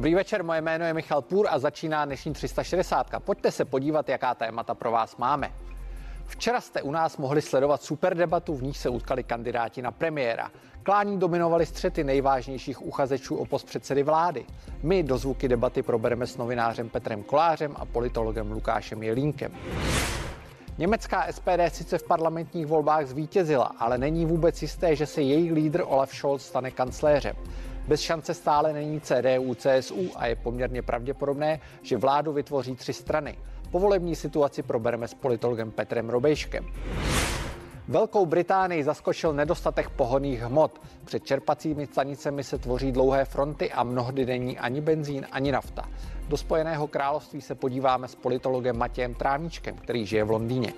Dobrý večer, moje jméno je Michal Půr a začíná dnešní 360. Pojďte se podívat, jaká témata pro vás máme. Včera jste u nás mohli sledovat super debatu, v níž se utkali kandidáti na premiéra. Klání dominovali střety nejvážnějších uchazečů o post předsedy vlády. My do zvuky debaty probereme s novinářem Petrem Kolářem a politologem Lukášem Jelínkem. Německá SPD sice v parlamentních volbách zvítězila, ale není vůbec jisté, že se její lídr Olaf Scholz stane kancléřem. Bez šance stále není CDU, CSU a je poměrně pravděpodobné, že vládu vytvoří tři strany. Povolební situaci probereme s politologem Petrem Robejškem. Velkou Británii zaskočil nedostatek pohodných hmot. Před čerpacími stanicemi se tvoří dlouhé fronty a mnohdy není ani benzín, ani nafta. Do Spojeného království se podíváme s politologem Matějem Trávničkem, který žije v Londýně.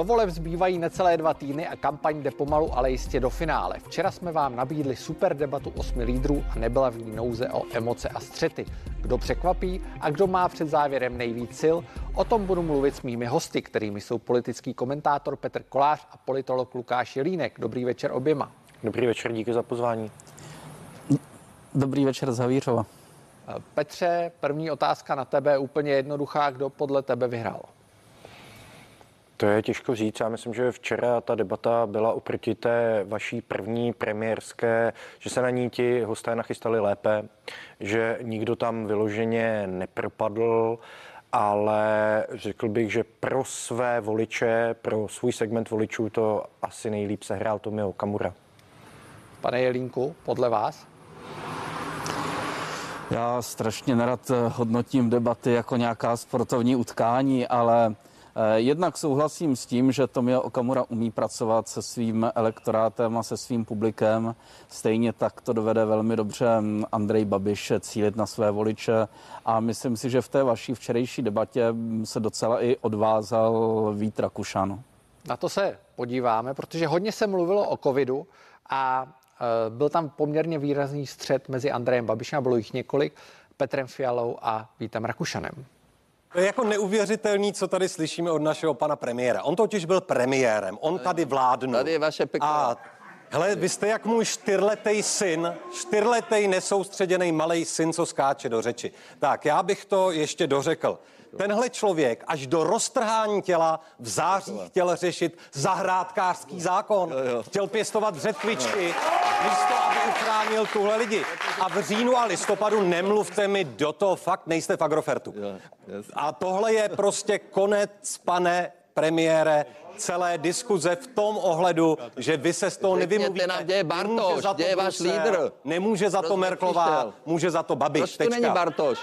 Do voleb zbývají necelé dva týdny a kampaň jde pomalu, ale jistě do finále. Včera jsme vám nabídli super debatu osmi lídrů a nebyla v ní nouze o emoce a střety. Kdo překvapí a kdo má před závěrem nejvíc sil, o tom budu mluvit s mými hosty, kterými jsou politický komentátor Petr Kolář a politolog Lukáš Jelínek. Dobrý večer oběma. Dobrý večer, díky za pozvání. Dobrý večer z Havířova. Petře, první otázka na tebe, úplně jednoduchá. Kdo podle tebe vyhrál? To je těžko říct. Já myslím, že včera ta debata byla oproti té vaší první premiérské, že se na ní ti hosté nachystali lépe, že nikdo tam vyloženě nepropadl, ale řekl bych, že pro své voliče, pro svůj segment voličů to asi nejlíp sehrál Tomio Kamura. Pane Jelínku, podle vás? Já strašně nerad hodnotím debaty jako nějaká sportovní utkání, ale jednak souhlasím s tím, že Tomio Okamura umí pracovat se svým elektorátem a se svým publikem. Stejně tak to dovede velmi dobře Andrej Babiš cílit na své voliče a myslím si, že v té vaší včerejší debatě se docela i odvázal Vít Rakušan. Na to se podíváme, protože hodně se mluvilo o covidu a eh, byl tam poměrně výrazný střed mezi Andrejem Babišem, bylo jich několik, Petrem Fialou a Vítem Rakušanem. To je jako neuvěřitelný, co tady slyšíme od našeho pana premiéra. On totiž byl premiérem, on tady vládnul. Tady je vaše peklo. A hele, vy jste jak můj čtyřletý syn, čtyřletý nesoustředěný malý syn, co skáče do řeči. Tak, já bych to ještě dořekl. Tenhle člověk až do roztrhání těla v září chtěl řešit zahrádkářský zákon. Chtěl pěstovat řetkvičky, místo aby uchránil tuhle lidi. A v říjnu a listopadu nemluvte mi do toho, fakt nejste v Agrofertu. A tohle je prostě konec, pane premiére, celé diskuze v tom ohledu, že vy se z toho nevymluvíte. Nám, kde je Bartoš, kde je váš lídr? Nemůže za to Merklová, může za to Babiš. Proč tu není Bartoš?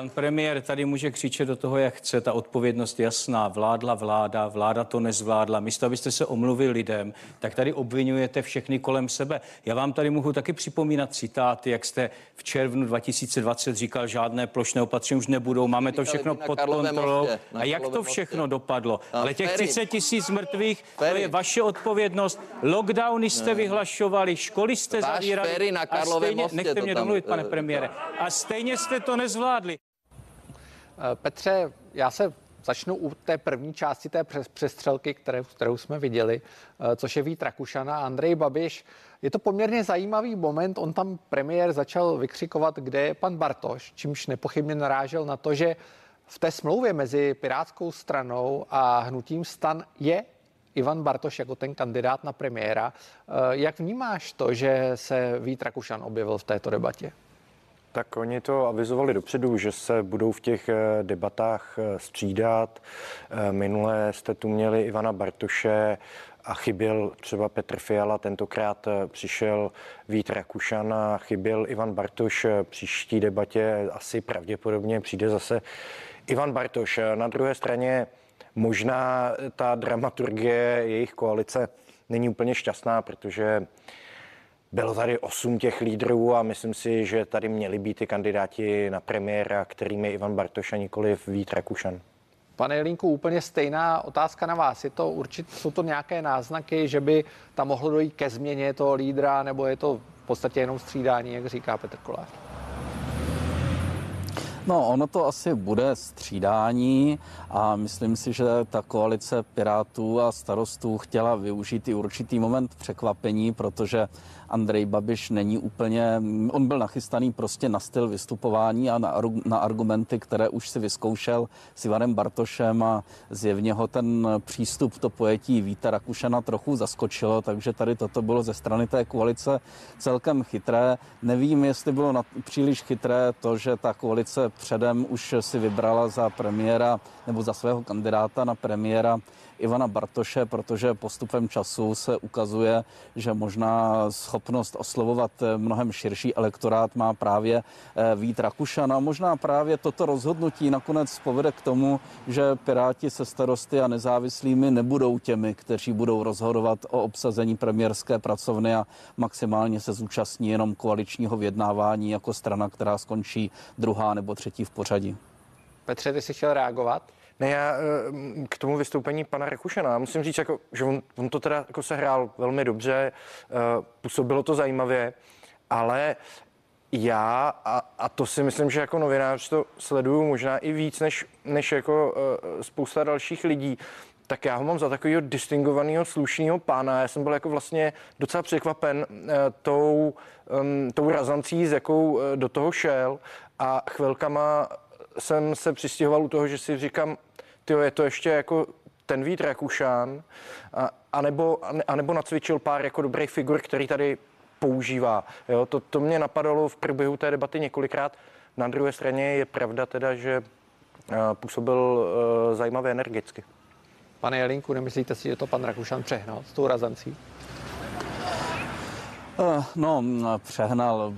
Pan premiér tady může křičet do toho, jak chce. Ta odpovědnost je jasná. Vládla vláda, vláda to nezvládla. Místo, abyste se omluvili lidem, tak tady obvinujete všechny kolem sebe. Já vám tady mohu taky připomínat citáty, jak jste v červnu 2020 říkal, žádné plošné opatření už nebudou, máme to všechno pod kontrolou. A jak to všechno dopadlo? Ale těch 30 tisíc mrtvých, to je vaše odpovědnost. Lockdowny jste vyhlašovali, školy jste zavírali. a stejně, nechte mě domluvit, pane premiére. A stejně jste to nezvládli. Eh, Petře, já se začnu u té první části té přestřelky, které, kterou jsme viděli, eh, což je Vít Rakušan a Andrej Babiš. Je to poměrně zajímavý moment. On tam premiér začal vykřikovat, kde je pan Bartoš, čímž nepochybně narážel na to, že v té smlouvě mezi Pirátskou stranou a hnutím stan je Ivan Bartoš jako ten kandidát na premiéra. Eh, jak vnímáš to, že se Vít Rakušan objevil v této debatě? Tak oni to avizovali dopředu, že se budou v těch eh, debatách eh, střídat. Eh, minule jste tu měli Ivana Bartoše a chyběl třeba Petr Fiala, tentokrát přišel Vít Rakušan a chyběl Ivan Bartoš. Příští debatě asi pravděpodobně přijde zase Ivan Bartoš. Na druhé straně možná ta dramaturgie jejich koalice není úplně šťastná, protože bylo tady osm těch lídrů a myslím si, že tady měli být i kandidáti na premiéra, kterým je Ivan Bartoš a nikoli Vít Rakušan. Pane Jelínku, úplně stejná otázka na vás. Je to určitě, jsou to nějaké náznaky, že by tam mohlo dojít ke změně toho lídra, nebo je to v podstatě jenom střídání, jak říká Petr Kolář? No, ono to asi bude střídání a myslím si, že ta koalice Pirátů a starostů chtěla využít i určitý moment překvapení, protože Andrej Babiš není úplně, on byl nachystaný prostě na styl vystupování a na, na argumenty, které už si vyzkoušel s Ivanem Bartošem a zjevně ho ten přístup, to pojetí Víta Rakušana trochu zaskočilo, takže tady toto bylo ze strany té koalice celkem chytré. Nevím, jestli bylo na, příliš chytré to, že ta koalice předem už si vybrala za premiéra nebo za svého kandidáta na premiéra Ivana Bartoše, protože postupem času se ukazuje, že možná schopnost oslovovat mnohem širší elektorát má právě eh, Vít Rakušan a možná právě toto rozhodnutí nakonec povede k tomu, že Piráti se starosty a nezávislými nebudou těmi, kteří budou rozhodovat o obsazení premiérské pracovny a maximálně se zúčastní jenom koaličního vyjednávání jako strana, která skončí druhá nebo třetí v pořadí. Petře, ty jsi chtěl reagovat? Ne, já eh, k tomu vystoupení pana Rekušena, musím říct, jako, že on, on to teda jako se hrál velmi dobře, eh, působilo to zajímavě, ale já, a, a to si myslím, že jako novinář to sleduju možná i víc než, než jako uh, spousta dalších lidí, tak já ho mám za takového distingovaného, slušného pána. Já jsem byl jako vlastně docela překvapen uh, tou, um, tou razancí, s jakou uh, do toho šel a chvilkama jsem se přistěhoval u toho, že si říkám, ty je to ještě jako ten Vít Rakušan, a, anebo, anebo nacvičil pár jako dobrých figur, který tady používá. Jo, to, to mě napadalo v průběhu té debaty několikrát. Na druhé straně je pravda teda, že působil uh, zajímavě energicky. Pane Jelinku, nemyslíte si, že to pan Rakušan přehnal s tou razancí? Eh, no, přehnal.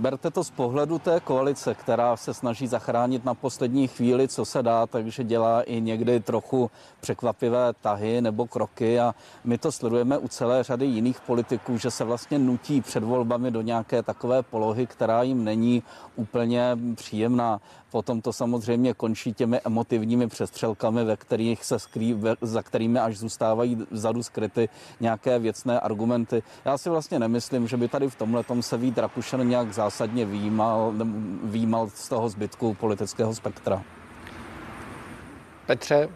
Berte to z pohledu té koalice, která se snaží zachránit na poslední chvíli, co se dá, takže dělá i někdy trochu překvapivé tahy nebo kroky a my to sledujeme u celé řady jiných politiků, že se vlastně nutí před volbami do nějaké takové polohy, která jim není úplně příjemná. Potom to samozřejmě končí těmi emotivními přestřelkami, ve kterých se skrý, za kterými až zůstávají vzadu skryty nějaké věcné argumenty. Já si vlastně nemyslím, že by tady v tomhle se Vít Rakušan nějak zásadně výjímal, výjímal z toho zbytku politického spektra. Petře,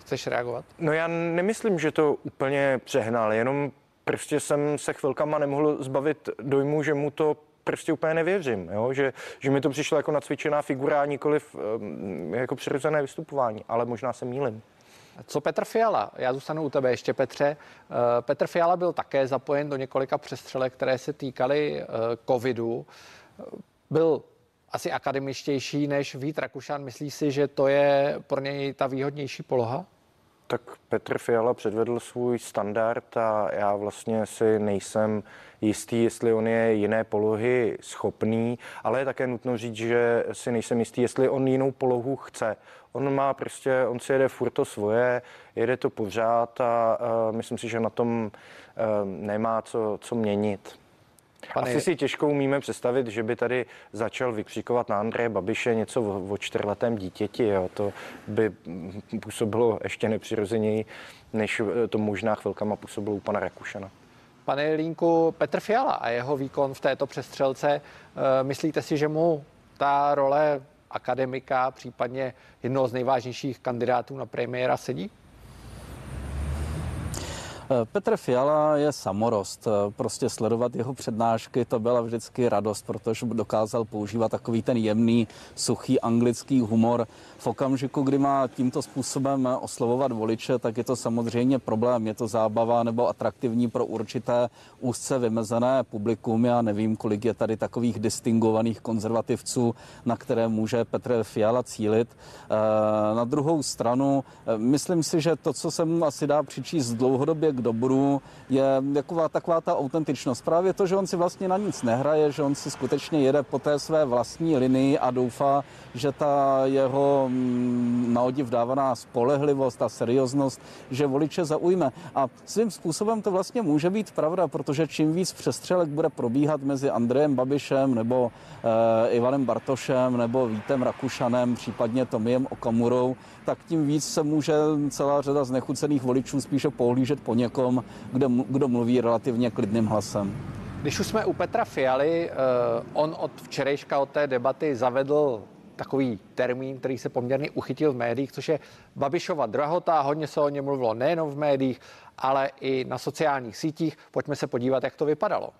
chceš reagovat? No já nemyslím, že to úplně přehnal, jenom prostě jsem se chvilkama nemohl zbavit dojmu, že mu to prostě úplně nevěřím, jo? Že, že mi to přišlo jako nacvičená figura, nikoliv um, jako přirozené vystupování, ale možná se mýlim. Co Petr Fiala? Já zůstanu u tebe ještě, Petře. Uh, Petr Fiala byl také zapojen do několika přestřelek, které se týkaly uh, covidu. Byl asi akademičtější než Vít Rakušan. Myslí si, že to je pro něj ta výhodnější poloha? Tak Petr Fiala předvedl svůj standard a já vlastně si nejsem jistý, jestli on je jiné polohy schopný, ale je také nutno říct, že si nejsem jistý, jestli on jinou polohu chce. On má prostě, on si jede furt to svoje, jede to pořád a, a myslím si, že na tom um, nemá co, co měnit. Pane... Asi si těžko umíme představit, že by tady začal vykřikovat na Andreje Babiše něco o, o čtyřletém dítěti. Jo. To by působilo ještě nepřirozeněji, než to možná chvilkama působilo u pana Rakušana. Pane Línku, Petr Fiala a jeho výkon v této přestřelce, eh, myslíte si, že mu ta role akademika, případně jednoho z nejvážnějších kandidátů na premiéra sedí? Petr Fiala je samorost. Prostě sledovat jeho přednášky, to byla vždycky radost, protože dokázal používat takový ten jemný, suchý anglický humor. V okamžiku, kdy má tímto způsobem oslovovat voliče, tak je to samozřejmě problém. Je to zábava nebo atraktivní pro určité úzce vymezené publikum. Já nevím, kolik je tady takových distingovaných konzervativců, na které může Petr Fiala cílit. Eh, na druhou stranu, eh, myslím si, že to, co se mu asi dá přičíst dlouhodobě k dobru, je taková, taková ta autentičnost. Právě to, že on si vlastně na nic nehraje, že on si skutečně jede po té své vlastní linii a doufá, že ta jeho mm, na odiv dávaná spolehlivost a serióznost, že voliče zaujme. A svým způsobem to vlastně může být pravda, protože čím víc přestřelek bude probíhat mezi Andrejem Babišem nebo e, Ivanem Bartošem nebo Vítem Rakušanem, případně Tomiem Okamurou, tak tím víc se může celá řada znechucených voličů spíše pohlížet po někom, kdo, kdo mluví relativně klidným hlasem. Když už jsme u Petra Fialy, eh, on od včerejška, od té debaty zavedl takový termín, který se poměrně uchytil v médiích, což je Babišova drahota. Hodně se o něm mluvilo nejenom v médiích, ale i na sociálních sítích. Pojďme se podívat, jak to vypadalo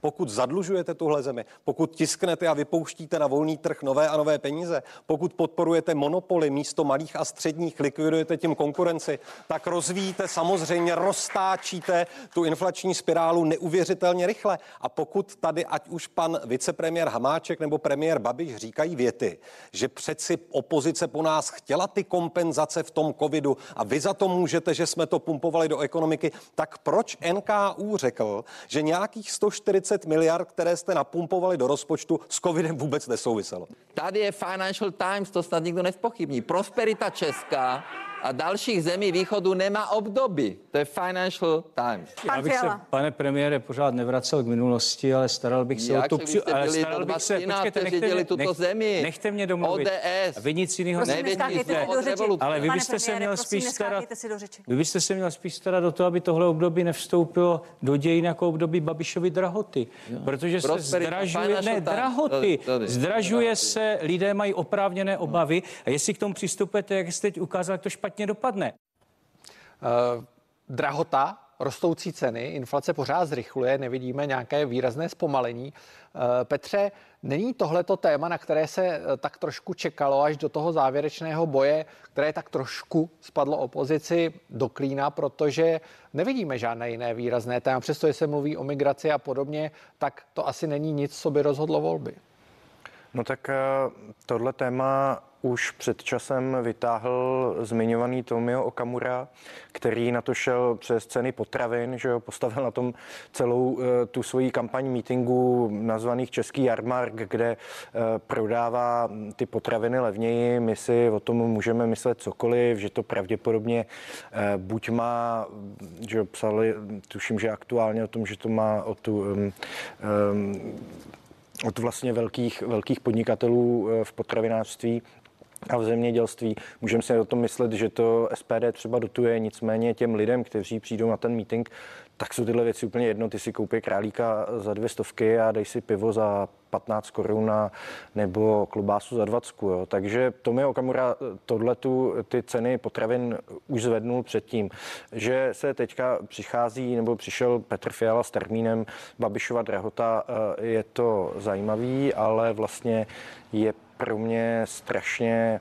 pokud zadlužujete tuhle zemi, pokud tisknete a vypouštíte na volný trh nové a nové peníze, pokud podporujete monopoly místo malých a středních, likvidujete tím konkurenci, tak rozvíjíte samozřejmě, roztáčíte tu inflační spirálu neuvěřitelně rychle. A pokud tady, ať už pan vicepremiér Hamáček nebo premiér Babiš říkají věty, že přeci opozice po nás chtěla ty kompenzace v tom covidu a vy za to můžete, že jsme to pumpovali do ekonomiky, tak proč NKU řekl, že nějakých 140 40 miliard, které jste napumpovali do rozpočtu, s covidem vůbec nesouviselo. Tady je Financial Times, to snad nikdo nespochybní. Prosperita Česká a dalších zemí východu nemá obdoby. To je Financial Times. Já bych se, pane premiére, pořád nevracel k minulosti, ale staral bych se Jak o tu... Při, ale staral bych se... Počkejte, nechte mě, tuto nech, zemi. Nechte mě domluvit. ODS. A vy nic jiného nevědíte. Ale vy byste se měl spíš starat... Vy byste se měl spíš starat o to, aby tohle období nevstoupilo do dějin jako období Babišovy drahoty. Jo. Protože se zdražuje... Ne, drahoty. Zdražuje se, lidé mají oprávněné obavy a jestli k tomu přistupujete, jak jste teď ukázal, to špatně špatně dopadne. Uh, drahota, rostoucí ceny, inflace pořád zrychluje, nevidíme nějaké výrazné zpomalení. Uh, Petře, není tohleto téma, na které se eh, tak trošku čekalo až do toho závěrečného boje, které tak trošku spadlo opozici do klína, protože nevidíme žádné jiné výrazné téma. Přestože se mluví o migraci a podobně, tak to asi není nic, co by rozhodlo volby. No tak tohle téma už před časem vytáhl zmiňovaný Tomio Okamura, který na to šel přes ceny potravin, že jo, postavil na tom celou eh, tu svoji kampaň mítingu nazvaných Český jarmark, kde eh, prodává ty potraviny levněji. My si o tom můžeme myslet cokoliv, že to pravděpodobně eh, buď má, že psali, tuším, že aktuálně o tom, že to má o tu um, um, od vlastně velkých, velkých podnikatelů v potravinářství a v zemědělství. Můžeme si o tom myslet, že to SPD třeba dotuje, nicméně těm lidem, kteří přijdou na ten meeting, tak jsou tyhle věci úplně jedno. Ty si koupí králíka za dvě stovky a dej si pivo za 15 korun nebo klobásu za 20. Jo. Takže Tomi Okamura tohle tu, ty ceny potravin už zvednul předtím. Že se teďka přichází nebo přišel Petr Fiala s termínem Babišova drahota, eh, je to zajímavý, ale vlastně je pro mě strašně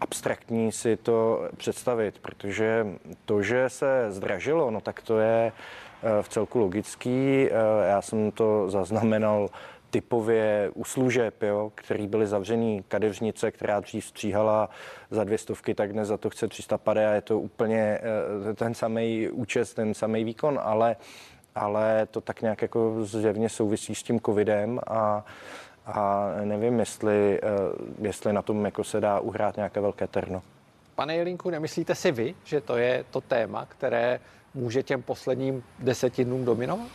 abstraktní si to představit, protože to, že se zdražilo, no tak to je eh, v celku logický. Eh, já jsem to zaznamenal typově u služeb, jo, který byly zavřený kadeřnice, která dřív stříhala za dvě stovky, tak dnes za to chce 350 a je to úplně eh, ten samý účest, ten samý výkon, ale, ale to tak nějak jako zjevně souvisí s tím covidem a a nevím, jestli, eh, jestli na tom jako se dá uhrát nějaké velké terno. Pane Jelinku, nemyslíte si vy, že to je to téma, které může těm posledním deseti dnům dominovat?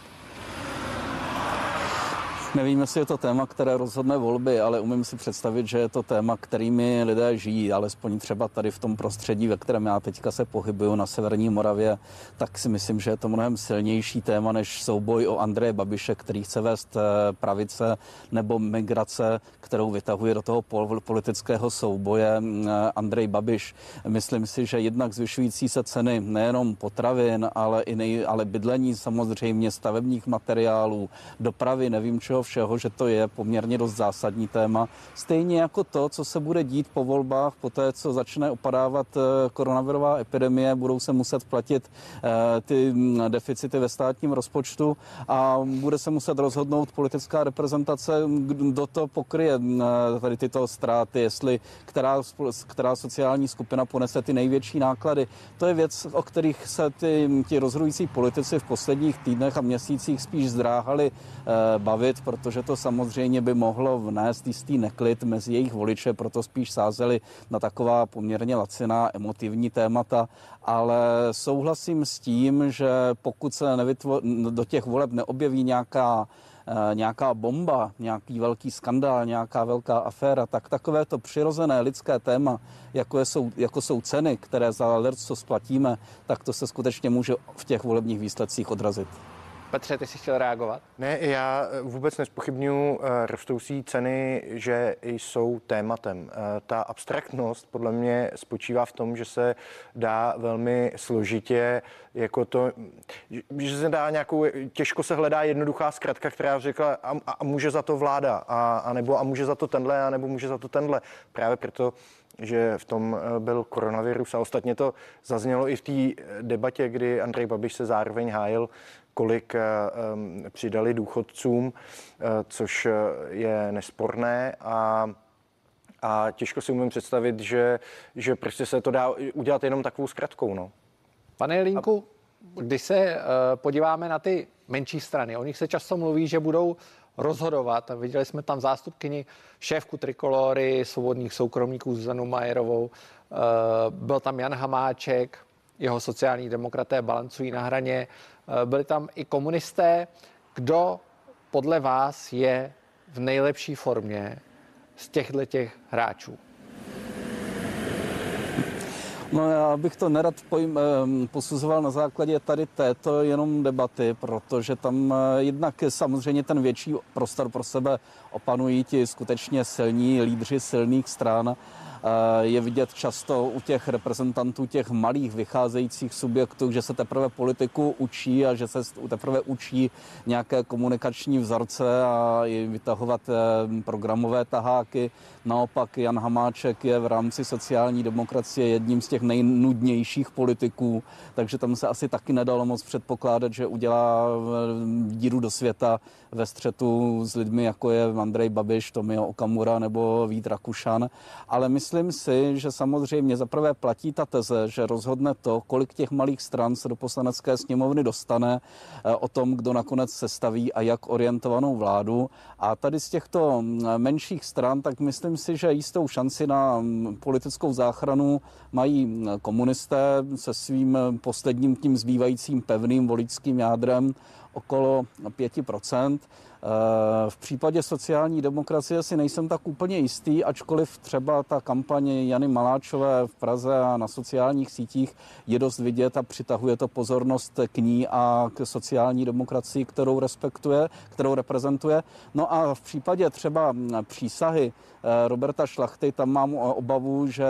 Nevím, jestli je to téma, které rozhodne volby, ale umím si představit, že je to téma, kterými lidé žijí, alespoň třeba tady v tom prostředí, ve kterém já teďka se pohybuju na Severní Moravě, tak si myslím, že je to mnohem silnější téma než souboj o Andreje Babiše, který chce vést eh, pravice nebo migrace, kterou vytahuje do toho politického souboje mm, eh, Andrej Babiš. Myslím si, že jednak zvyšující se ceny nejenom potravin, ale i nej, ale bydlení samozřejmě, stavebních materiálů, dopravy, nevím čeho všeho, že to je poměrně dost zásadní téma. Stejně jako to, co se bude dít po volbách, po té, co začne opadávat eh, koronavirová epidemie, budou se muset platit eh, ty mm, deficity ve státním rozpočtu a bude se muset rozhodnout politická reprezentace, kdo to pokryje mm, eh, tady tyto ztráty, jestli která, která sociální skupina ponese ty největší náklady. To je věc, o kterých se ty, ti rozhodující politici v posledních týdnech a měsících spíš zdráhali bavit, protože to samozřejmě by mohlo vnést jistý neklid mezi jejich voliče, proto spíš sázeli na taková poměrně laciná emotivní témata, ale souhlasím s tím, že pokud se nevytvo- do těch voleb neobjeví nějaká eh, nějaká bomba, nějaký velký skandál, nějaká velká aféra, tak takové to přirozené lidské téma, jako, je, jsou, jako jsou ceny, které za co splatíme, tak to se skutečně může v těch volebních výsledcích odrazit. Petře, ty jsi chtěl reagovat? Ne, já vůbec nespochybnuju eh, rostoucí ceny, že jsou tématem. Eh, ta abstraktnost podle mě spočívá v tom, že se dá velmi složitě jako to, že se dá nějakou, těžko se hledá jednoduchá zkratka, která řekla a, a může za to vláda, a, a nebo a může za to tenhle, a nebo může za to tenhle. Právě proto že v tom eh, byl koronavirus a ostatně to zaznělo i v té debatě, kdy Andrej Babiš se zároveň hájil kolik eh, přidali důchodcům, eh, což je nesporné a a těžko si umím představit, že, že prostě se to dá udělat jenom takovou zkratkou. No. Pane Linku, když se podíváme na ty menší strany, o nich se často mluví, že budou rozhodovat. Viděli jsme tam zástupkyni šéfku Trikolory, svobodných soukromníků Zuzanu Majerovou, byl tam Jan Hamáček, jeho sociální demokraté balancují na hraně, byli tam i komunisté. Kdo podle vás je v nejlepší formě z těchto těch hráčů? No já bych to nerad pojím, posuzoval na základě tady této jenom debaty, protože tam eh, jednak samozřejmě ten větší prostor pro sebe opanují ti skutečně silní lídři silných stran Eh, je vidět často u těch reprezentantů těch malých vycházejících subjektů, že se teprve politiku učí a že se teprve učí nějaké komunikační vzorce a vytahovat eh, programové taháky. Naopak Jan Hamáček je v rámci sociální demokracie jedním z těch nejnudnějších politiků, takže tam se asi taky nedalo moc předpokládat, že udělá eh, díru do světa ve střetu s lidmi, jako je Andrej Babiš, Tomio Okamura nebo Vít Rakušan. Ale myslím si, že samozřejmě zaprvé platí ta teze, že rozhodne to, kolik těch malých stran se do poslanecké sněmovny dostane, eh, o tom, kdo nakonec sestaví a jak orientovanou vládu. A tady z těchto mm, menších stran, tak myslím si, že jistou šanci na mm, politickou záchranu mají mm, komunisté se svým posledním tím zbývajícím pevným voličským jádrem okolo 5%. Eh, v případě sociální demokracie si nejsem tak úplně jistý, ačkoliv třeba ta kampaně Jany Maláčové v Praze a na sociálních sítích je dost vidět a přitahuje to pozornost k ní a k sociální demokracii, kterou respektuje, kterou reprezentuje. No a v případě třeba přísahy Roberta Šlachty, tam mám obavu, že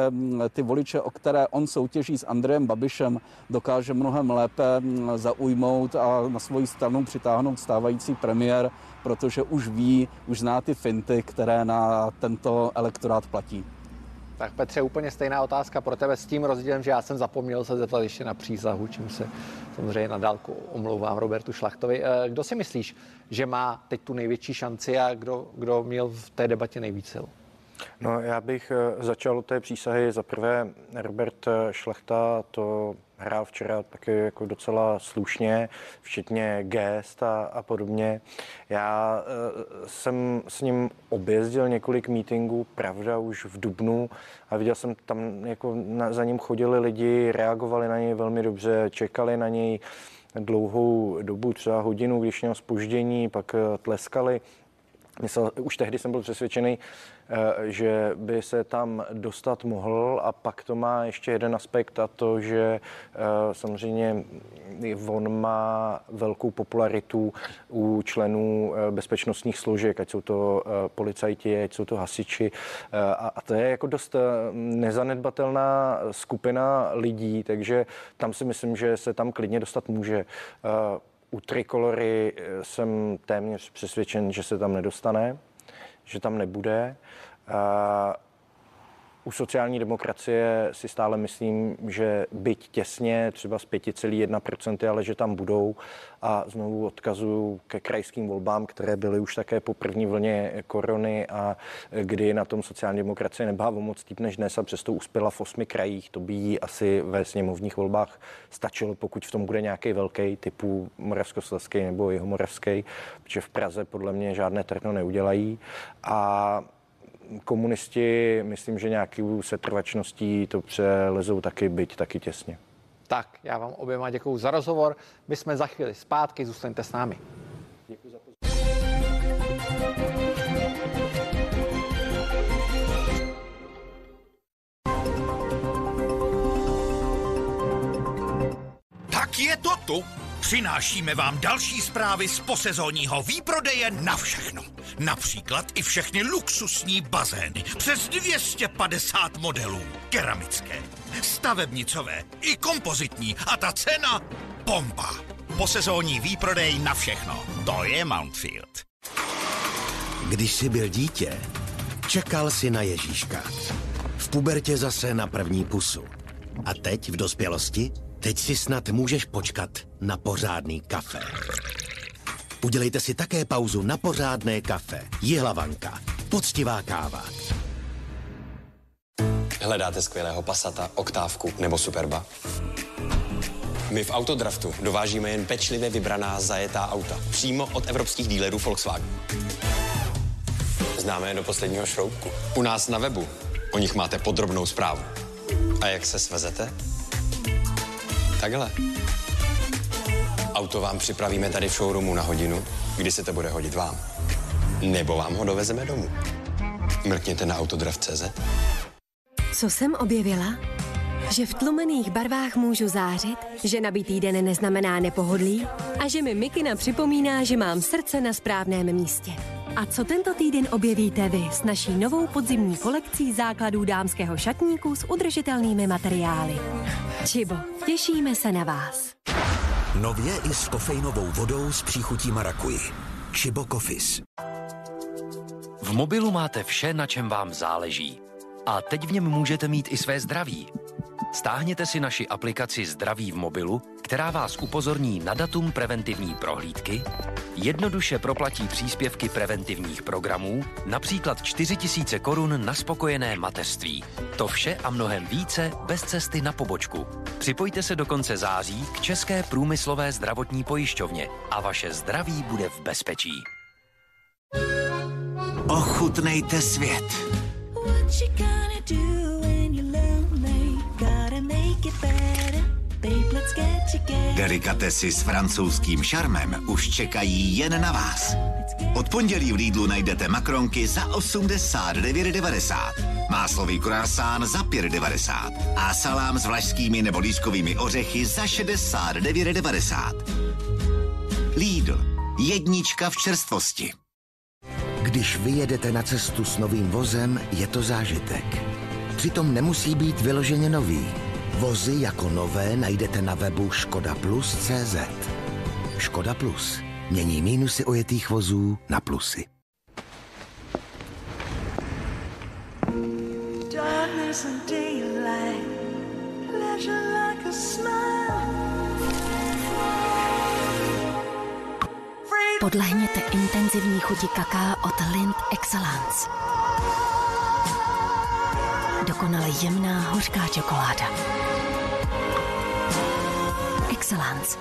ty voliče, o které on soutěží s Andrejem Babišem, dokáže mnohem lépe zaujmout a na svoji stranu přitáhnout stávající premiér protože už ví, už zná ty finty, které na tento elektorát platí. Tak Petře, úplně stejná otázka pro tebe s tím rozdílem, že já jsem zapomněl se zeptat ještě na přísahu, čím se samozřejmě na dálku omlouvám Robertu Šlachtovi. Eh, kdo si myslíš, že má teď tu největší šanci a kdo, kdo měl v té debatě nejvíc sil? No, já bych eh, začal od té přísahy. Za prvé, Robert Šlachta to hrál včera taky jako docela slušně, včetně gest a, a podobně. Já e, jsem s ním objezdil několik meetingů, pravda, už v Dubnu a viděl jsem tam, jako na, za ním chodili lidi, reagovali na něj velmi dobře, čekali na něj dlouhou dobu, třeba hodinu, když měl spoždění, pak eh, tleskali. Myslel, už tehdy jsem byl přesvědčený, Eh, že by se tam dostat mohl a pak to má ještě jeden aspekt a to, že eh, samozřejmě on má velkou popularitu u členů eh, bezpečnostních složek, ať jsou to policajti, ať jsou to hasiči a to je jako dost nezanedbatelná skupina lidí, takže tam si myslím, že se tam klidně dostat může. U Trikolory jsem téměř přesvědčen, že se tam nedostane že tam nebude. U sociální demokracie si stále myslím, že byť těsně, třeba z 5,1%, ale že tam budou. A znovu odkazuju ke krajským volbám, které byly už také po první vlně korony a kdy na tom sociální demokracie nebyla o moc líp než dnes a přesto uspěla v osmi krajích. To by jí asi ve sněmovních volbách stačilo, pokud v tom bude nějaký velký typu Moravskoslezský nebo jeho Moravský, protože v Praze podle mě žádné trno neudělají. A komunisti, myslím, že nějakou setrvačností to přelezou taky byť taky těsně. Tak, já vám oběma děkuji za rozhovor. My jsme za chvíli zpátky, zůstaňte s námi. Děkuji za Tak je to tu. Přinášíme vám další zprávy z posezónního výprodeje na všechno. Například i všechny luxusní bazény. Přes 250 modelů. Keramické, stavebnicové i kompozitní. A ta cena? Bomba. Posezónní výprodej na všechno. To je Mountfield. Když jsi byl dítě, čekal si na Ježíška. V pubertě zase na první pusu. A teď v dospělosti? Teď si snad můžeš počkat na pořádný kafe. Udělejte si také pauzu na pořádné kafe. Jihlavanka. Poctivá káva. Hledáte skvělého pasata, oktávku nebo superba? My v Autodraftu dovážíme jen pečlivě vybraná zajetá auta. Přímo od evropských dílerů Volkswagen. Známe je do posledního šroubku. U nás na webu o nich máte podrobnou zprávu. A jak se svezete? Takhle. Auto vám připravíme tady v showroomu na hodinu, kdy se to bude hodit vám. Nebo vám ho dovezeme domů. Mrkněte na autodraft.cz. Co jsem objevila? Že v tlumených barvách můžu zářit, že nabitý den neznamená nepohodlí a že mi Mikina připomíná, že mám srdce na správném místě. A co tento týden objevíte vy s naší novou podzimní kolekcí základů dámského šatníku s udržitelnými materiály? Čibo, těšíme se na vás. Nově i s kofeinovou vodou s příchutí marakuji. Chibo Coffees. V mobilu máte vše, na čem vám záleží. A teď v něm můžete mít i své zdraví. Stáhněte si naši aplikaci Zdraví v mobilu, která vás upozorní na datum preventivní prohlídky, jednoduše proplatí příspěvky preventivních programů, například 4000 korun na spokojené mateřství. To vše a mnohem více bez cesty na pobočku. Připojte se do konce září k České průmyslové zdravotní pojišťovně a vaše zdraví bude v bezpečí. Ochutnejte svět. Delikatesy s francouzským šarmem už čekají jen na vás. Od pondělí v Lidlu najdete makronky za 89,90, máslový croissant za 5,90 a salám s vlašskými nebo lískovými ořechy za 69,90. Lidl. Jednička v čerstvosti. Když vyjedete na cestu s novým vozem, je to zážitek. Přitom nemusí být vyloženě nový. Vozy jako nové najdete na webu škodaplus.cz. Škoda Plus. Mění mínusy ojetých vozů na plusy. Darkness and daylight, pleasure like a smile. Podlehněte intenzivní chuti kaká od Lind Excellence. Dokonale jemná hořká čokoláda. Excellence.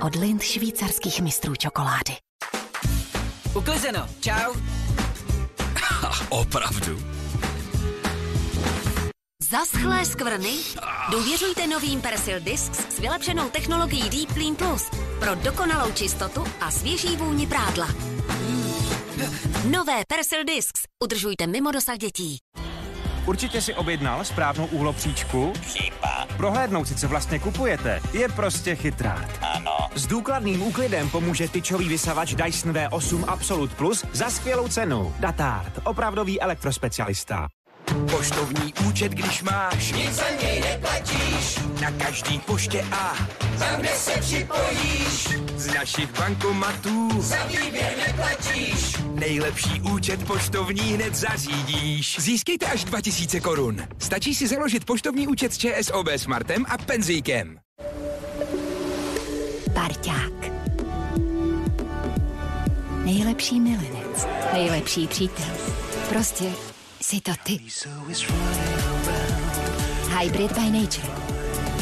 Od Lind švýcarských mistrů čokolády. Uklizeno, čau. Opravdu? Zaschlé skvrny? Důvěřujte novým Persil Discs s vylepšenou technologií Deep Clean Plus pro dokonalou čistotu a svěží vůni prádla. Nové Persil Discs. Udržujte mimo dosah dětí. Určitě si objednal správnou úhlopříčku? Chyba. Prohlédnout si, co vlastně kupujete, je prostě chytrát. Ano. S důkladným úklidem pomůže tyčový vysavač Dyson V8 Absolute Plus za skvělou cenu. Datard, opravdový elektrospecialista. Poštovní účet, když máš, Nic za něj na každý poště a tam, kde se připojíš, z našich bankomatů za výběr neplatíš. nejlepší účet poštovní hned zařídíš. Získejte až 2000 korun. Stačí si založit poštovní účet s ČSOB Smartem a penzíkem. Parťák. Nejlepší milenec. Nejlepší přítel. Prostě jsi to ty. Hybrid by Nature.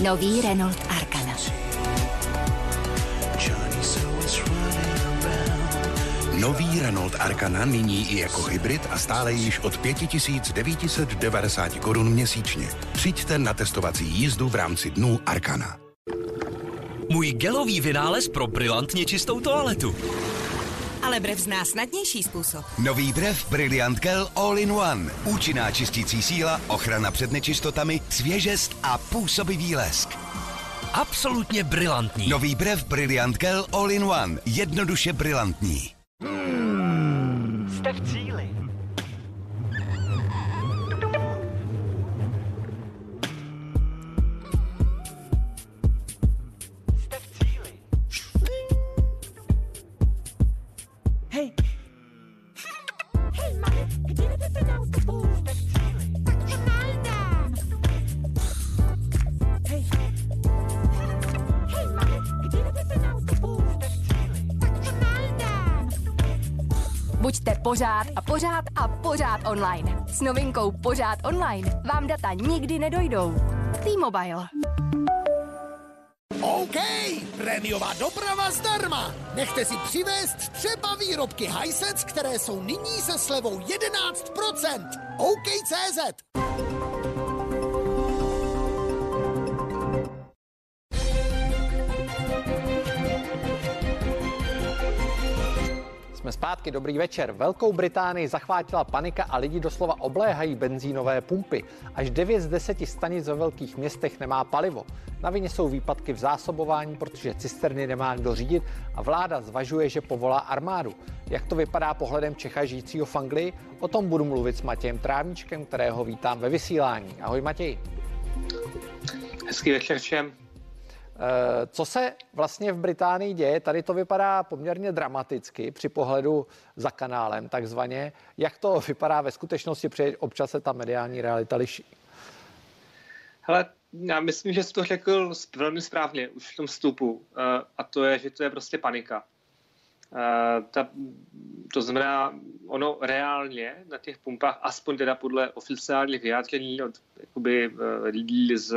Nový Renault Arcana. Nový Renault Arcana nyní i jako hybrid a stále již od 5990 korun měsíčně. Přijďte na testovací jízdu v rámci dnů Arcana. Můj gelový vynález pro brilantně čistou toaletu. Ale Brev zná snadnější způsob. Nový brev Brilliant Gel All in One. Účinná čistící síla, ochrana před nečistotami, svěžest a působivý lesk. Absolutně brilantní. Nový brev Brilliant Gel All in One. Jednoduše brilantní. Pořád a pořád a pořád online. S novinkou Pořád online vám data nikdy nedojdou. T-Mobile. OK, prémiová doprava zdarma. Nechte si přivést třeba výrobky Hisense, které jsou nyní se slevou 11%. OK.cz Jsme zpátky, dobrý večer. Velkou Británii zachvátila panika a lidi doslova obléhají benzínové pumpy. Až 9 z 10 stanic ve velkých městech nemá palivo. Na vině jsou výpadky v zásobování, protože cisterny nemá kdo řídit a vláda zvažuje, že povolá armádu. Jak to vypadá pohledem Čecha žijícího v Anglii? O tom budu mluvit s Matějem Trávníčkem, kterého vítám ve vysílání. Ahoj Matěj. Hezký večer všem. Eh, Co se vlastně v Británii děje? Tady to vypadá poměrně dramaticky při pohledu za kanálem takzvaně. Jak to vypadá ve skutečnosti, protože občas se ta mediální realita liší? Hele, já myslím, že jsi to řekl velmi správně už v tom vstupu. eh, A to je, že to je prostě panika. Eh, Ta, to znamená, ono reálně na těch pumpách, aspoň teda podle oficiálních vyjádření od jakoby, lidí z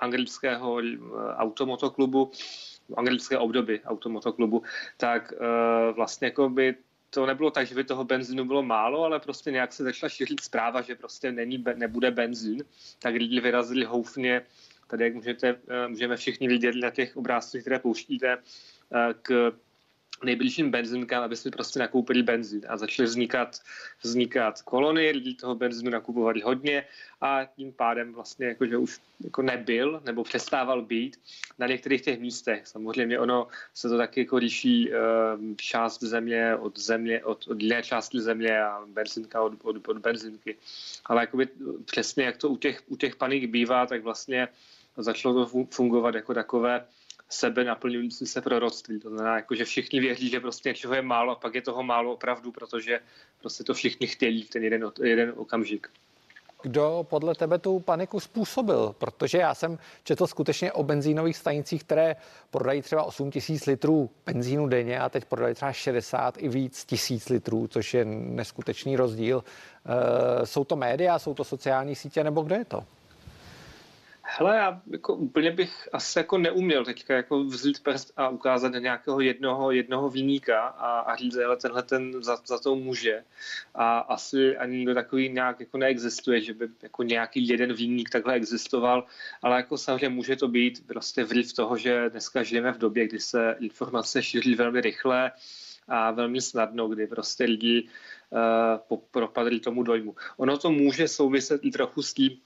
anglického eh, automotoklubu, anglické obdoby automotoklubu, tak eh, vlastně jako by to nebylo tak, že by toho benzínu bylo málo, ale prostě nějak se začala šířit zpráva, že prostě není, nebude benzín, tak lidi vyrazili houfně, tady jak můžete, eh, můžeme všichni vidět na těch obrázcích, které pouštíte, k nejbližším benzinkám, aby si prostě nakoupili benzín. A začaly vznikat, vznikat kolony, lidi toho benzínu nakupovali hodně a tím pádem vlastně jako, že už jako nebyl nebo přestával být na některých těch místech. Samozřejmě ono se to taky jako liší eh, část země od země, od, od jiné části země a benzinka od, od, od benzinky. Ale jakoby přesně jak to u těch, u těch panik bývá, tak vlastně začalo to fu- fungovat jako takové sebe naplňující se proroctví. To znamená, jako, že všichni věří, že prostě něčeho je málo a pak je toho málo opravdu, protože prostě to všichni chtějí v ten jeden, jeden okamžik. Kdo podle tebe tu paniku způsobil? Protože já jsem četl skutečně o benzínových stanicích, které prodají třeba 8 tisíc litrů benzínu denně a teď prodají třeba 60 i víc tisíc litrů, což je neskutečný rozdíl. E, jsou to média, jsou to sociální sítě, nebo kdo je to? Hele, já jako úplně bych asi jako neuměl teďka jako vzít prst a ukázat na nějakého jednoho, jednoho výníka a, a říct, ale tenhle ten za, za to může. A asi ani nikdo takový nějak jako neexistuje, že by jako nějaký jeden výnik takhle existoval, ale jako samozřejmě může to být prostě vliv toho, že dneska žijeme v době, kdy se informace šíří velmi rychle a velmi snadno, kdy prostě lidi uh, propadli tomu dojmu. Ono to může souviset i trochu s tím,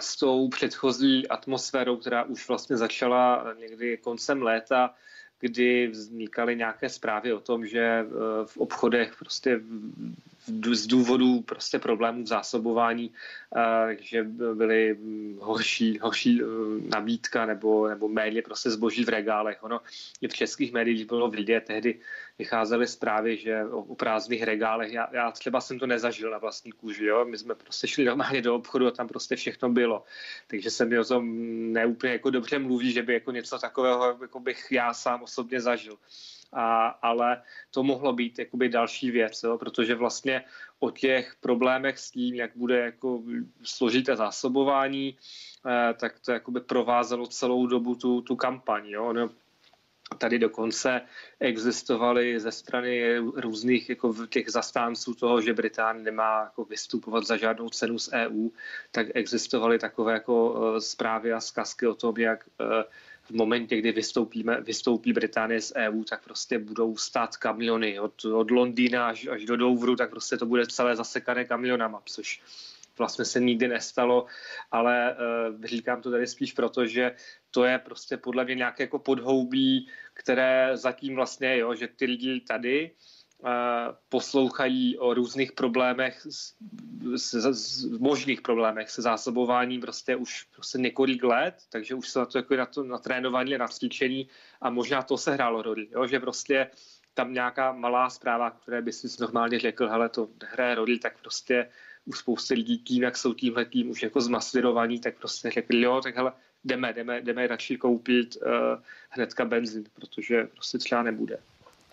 s tou předchozí atmosférou, která už vlastně začala někdy koncem léta, kdy vznikaly nějaké zprávy o tom, že eh, v obchodech prostě z důvodu prostě problémů v zásobování, eh, že byly hm, horší, horší eh, nabídka nebo, nebo méně prostě zboží v regálech. Ono i v českých médiích bylo vidět, tehdy vycházely zprávy, že o, o prázdných regálech, já, já třeba jsem to nezažil na vlastní kůži, jo? my jsme prostě šli normálně do obchodu a tam prostě všechno bylo. Takže se mi o tom neúplně jako dobře mluví, že by jako něco takového jako bych já sám osobně zažil. A, ale to mohlo být jakoby další věc, jo? protože vlastně o těch problémech s tím, jak bude jako složité zásobování, eh, tak to jakoby provázelo celou dobu tu, tu kampaň. Jo? No, tady dokonce existovaly ze strany různých jako těch zastánců toho, že Británie nemá jako vystupovat za žádnou cenu z EU, tak existovaly takové jako eh, zprávy a zkazky o tom, jak eh, v momentě, kdy vystoupíme, vystoupí Británie z EU, tak prostě budou stát kamiony. Od, od Londýna až, až do Douvru, tak prostě to bude celé zasekané kamionama, což vlastně se nikdy nestalo, ale uh, říkám to tady spíš proto, že to je prostě podle mě nějaké jako podhoubí, které zatím vlastně, jo, že ty lidi tady poslouchají o různých problémech, s, s, možných problémech se zásobováním prostě už prostě několik let, takže už jsou na to jako na to natrénovaní a nacvičení a možná to se hrálo roli, jo, že prostě tam nějaká malá zpráva, které by si normálně řekl, hele, to hraje roli, tak prostě už spousty lidí tím, jak jsou tímhle tím už jako zmasvirovaní, tak prostě řekli, jo, tak hele, jdeme, jdeme, jdeme radši koupit uh, hnedka benzín, protože prostě třeba nebude.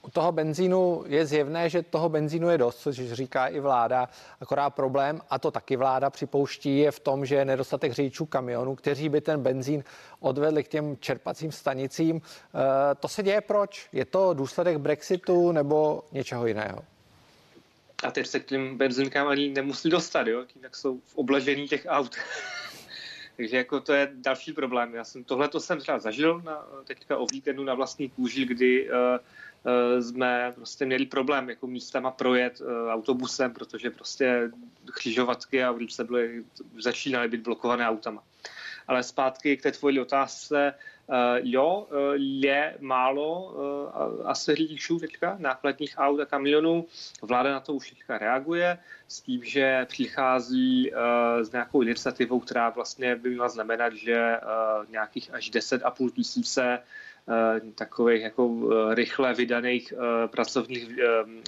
U toho benzínu je zjevné, že toho benzínu je dost, což říká i vláda. Akorát problém, a to taky vláda připouští, je v tom, že je nedostatek řidičů kamionů, kteří by ten benzín odvedli k těm čerpacím stanicím. E, to se děje proč? Je to důsledek Brexitu nebo něčeho jiného? A teď se k těm benzínkám ani nemusí dostat, jo? tím, jak jsou v obležení těch aut. Takže jako to je další problém. Já jsem tohle to jsem třeba zažil na, teďka o víkendu na vlastní kůži, kdy uh, jsme prostě měli problém jako místama projet uh, autobusem, protože prostě křižovatky a ulice byly, začínaly být blokované autama. Ale zpátky k té tvojí otázce, Uh, jo, je málo asi řidičů teďka, nákladních aut a kamionů. Vláda na to už teďka reaguje s tím, že přichází s nějakou iniciativou, která vlastně by měla znamenat, že nějakých až 10,5 tisíce takových jako rychle vydaných pracovních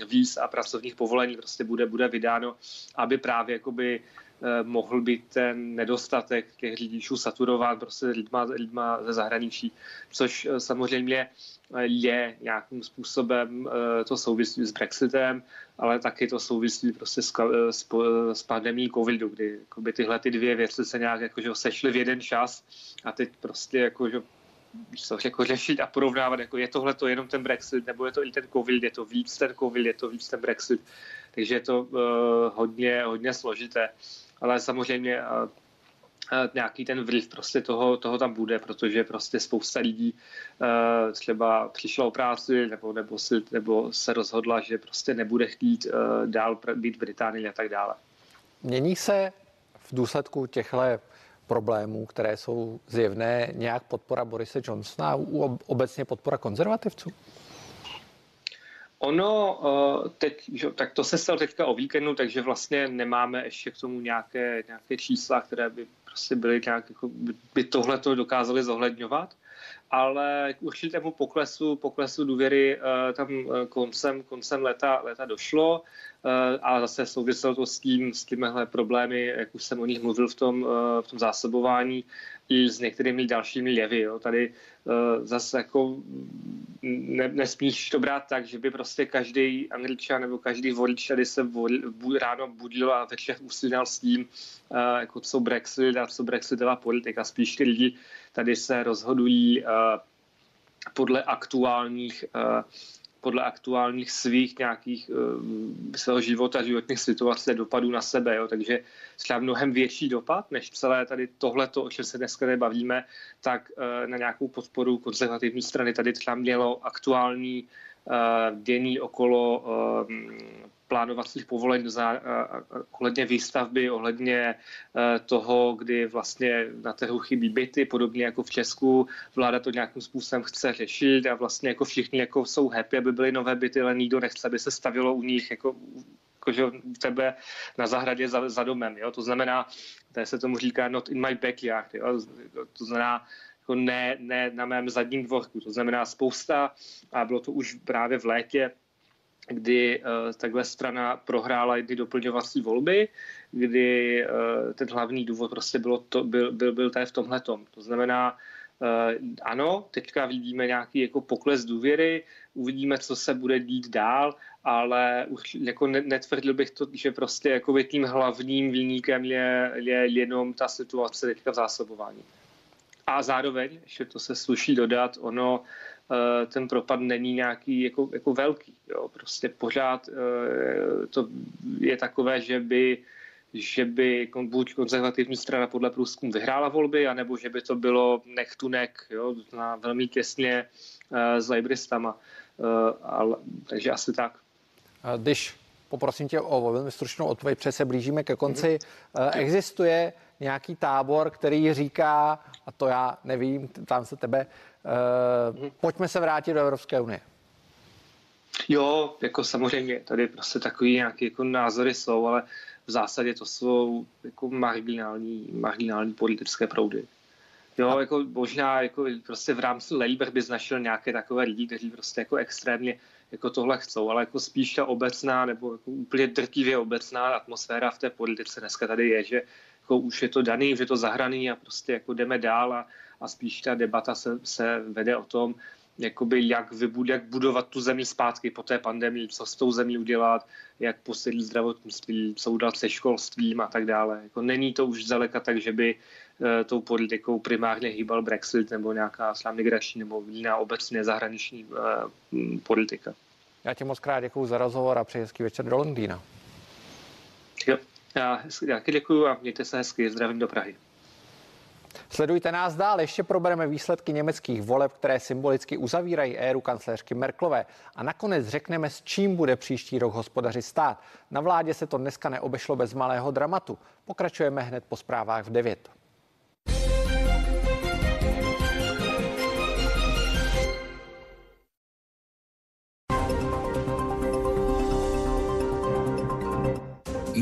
víz a pracovních povolení prostě bude, bude vydáno, aby právě jakoby Eh, mohl být ten nedostatek těch řidičů saturován prostě lidma, lidma ze zahraničí, což eh, samozřejmě eh, je nějakým způsobem to souvisí s Brexitem, ale taky to souvisí prostě s, s, s pandemí covidu, kdy tyhle ty dvě věci se nějak jako, že sešly v jeden čas a teď prostě jako, co jako řešit a porovnávat, jako je tohle to jenom ten Brexit, nebo je to i ten covid, je to víc ten covid, je to víc ten Brexit. Takže je to uh, hodně, hodně složité ale samozřejmě nějaký ten vliv prostě toho, toho tam bude, protože prostě spousta lidí uh, třeba přišla o práci nebo, nebo, si, nebo se rozhodla, že prostě nebude chtít uh, dál být v Británii a tak dále. Mění se v důsledku těchto problémů, které jsou zjevné, nějak podpora Borise Johnsona a obecně podpora konzervativců? Ono, eh, teď, tak to se stalo teďka o víkendu, takže vlastně nemáme ještě k tomu nějaké, nějaké čísla, které by prostě byly nějak, jako by, by tohle to dokázali zohledňovat ale k určitému poklesu, poklesu důvěry uh, tam uh, koncem, koncem leta, leta došlo, uh, ale zase souviselo to s tím, s těmihle problémy, jak už jsem o nich mluvil v tom, v tom zásobování, i s některými dalšími jevy. Jo. Tady uh, zase jako ne, nesmíš to brát tak, že by prostě každý angličan nebo každý volič tady se vol, bu, ráno budil a večer usínal s tím, uh, jako co Brexit a co Brexitová politika. Spíš ty lidi tady se rozhodují uh, podle aktuálních uh, podle aktuálních svých nějakých uh, svého života, životních situací dopadů na sebe. Jo. Takže třeba mnohem větší dopad, než celé tady tohleto, o čem se dneska nebavíme, tak uh, na nějakou podporu konzervativní strany tady třeba mělo aktuální uh, dění okolo plánovacích povolení za, ohledně výstavby, ohledně toho, kdy vlastně na trhu chybí byty, podobně jako v Česku. Vláda to nějakým způsobem chce řešit a vlastně jako všichni jako jsou happy, aby byly nové byty, ale nikdo nechce, aby se stavilo u nich jako jakože tebe na zahradě za, za domem. Jo? To znamená, tady se tomu říká not in my backyard. Jo? To znamená, jako ne, ne na mém zadním dvorku. To znamená spousta, a bylo to už právě v létě, kdy uh, takhle strana prohrála ty doplňovací volby, kdy uh, ten hlavní důvod prostě bylo to, byl, byl, byl tady v tomhle To znamená, uh, ano, teďka vidíme nějaký jako pokles důvěry, uvidíme, co se bude dít dál, ale už jako netvrdil bych to, že prostě jako tím hlavním výnikem je, je jenom ta situace teďka v zásobování. A zároveň, ještě to se sluší dodat, ono ten propad není nějaký jako, jako velký. Jo. Prostě pořád eh, to je takové, že by že by buď konzervativní strana podle průzkum vyhrála volby, anebo že by to bylo neck, jo, na velmi těsně uh, s Labouristama. Uh, ale, takže asi tak. Když poprosím tě o velmi stručnou odpověď, se blížíme ke konci. Mm-hmm. Existuje nějaký tábor, který říká, a to já nevím, tam se tebe. Pojďme se vrátit do Evropské unie. Jo, jako samozřejmě, tady prostě takový nějaké jako názory jsou, ale v zásadě to jsou jako marginální, marginální politické proudy. Jo, jako možná jako prostě v rámci Labour bys našel nějaké takové lidi, kteří prostě jako extrémně jako tohle chcou, ale jako spíš ta obecná nebo jako úplně drtivě obecná atmosféra v té politice dneska tady je, že jako už je to daný, že je to zahraný a prostě jako jdeme dál a, a spíš ta debata se, se vede o tom, jakoby jak, vybud, jak budovat tu zemi zpátky po té pandemii, co s tou zemí udělat, jak posílit zdravotnictví, co udělat se školstvím a tak dále. Jako není to už zdaleka tak, že by e, tou politikou primárně hýbal Brexit nebo nějaká migrační nebo jiná obecně zahraniční e, politika. Já ti moc krát děkuji za rozhovor a přeji hezký večer do Londýna. Já, já děkuji a mějte se hezky. Zdravím do Prahy. Sledujte nás dál, ještě probereme výsledky německých voleb, které symbolicky uzavírají éru kancléřky Merklové. A nakonec řekneme, s čím bude příští rok hospodaři stát. Na vládě se to dneska neobešlo bez malého dramatu. Pokračujeme hned po zprávách v 9.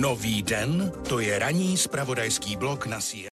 Nový den, to je ranní spravodajský blok na CNN.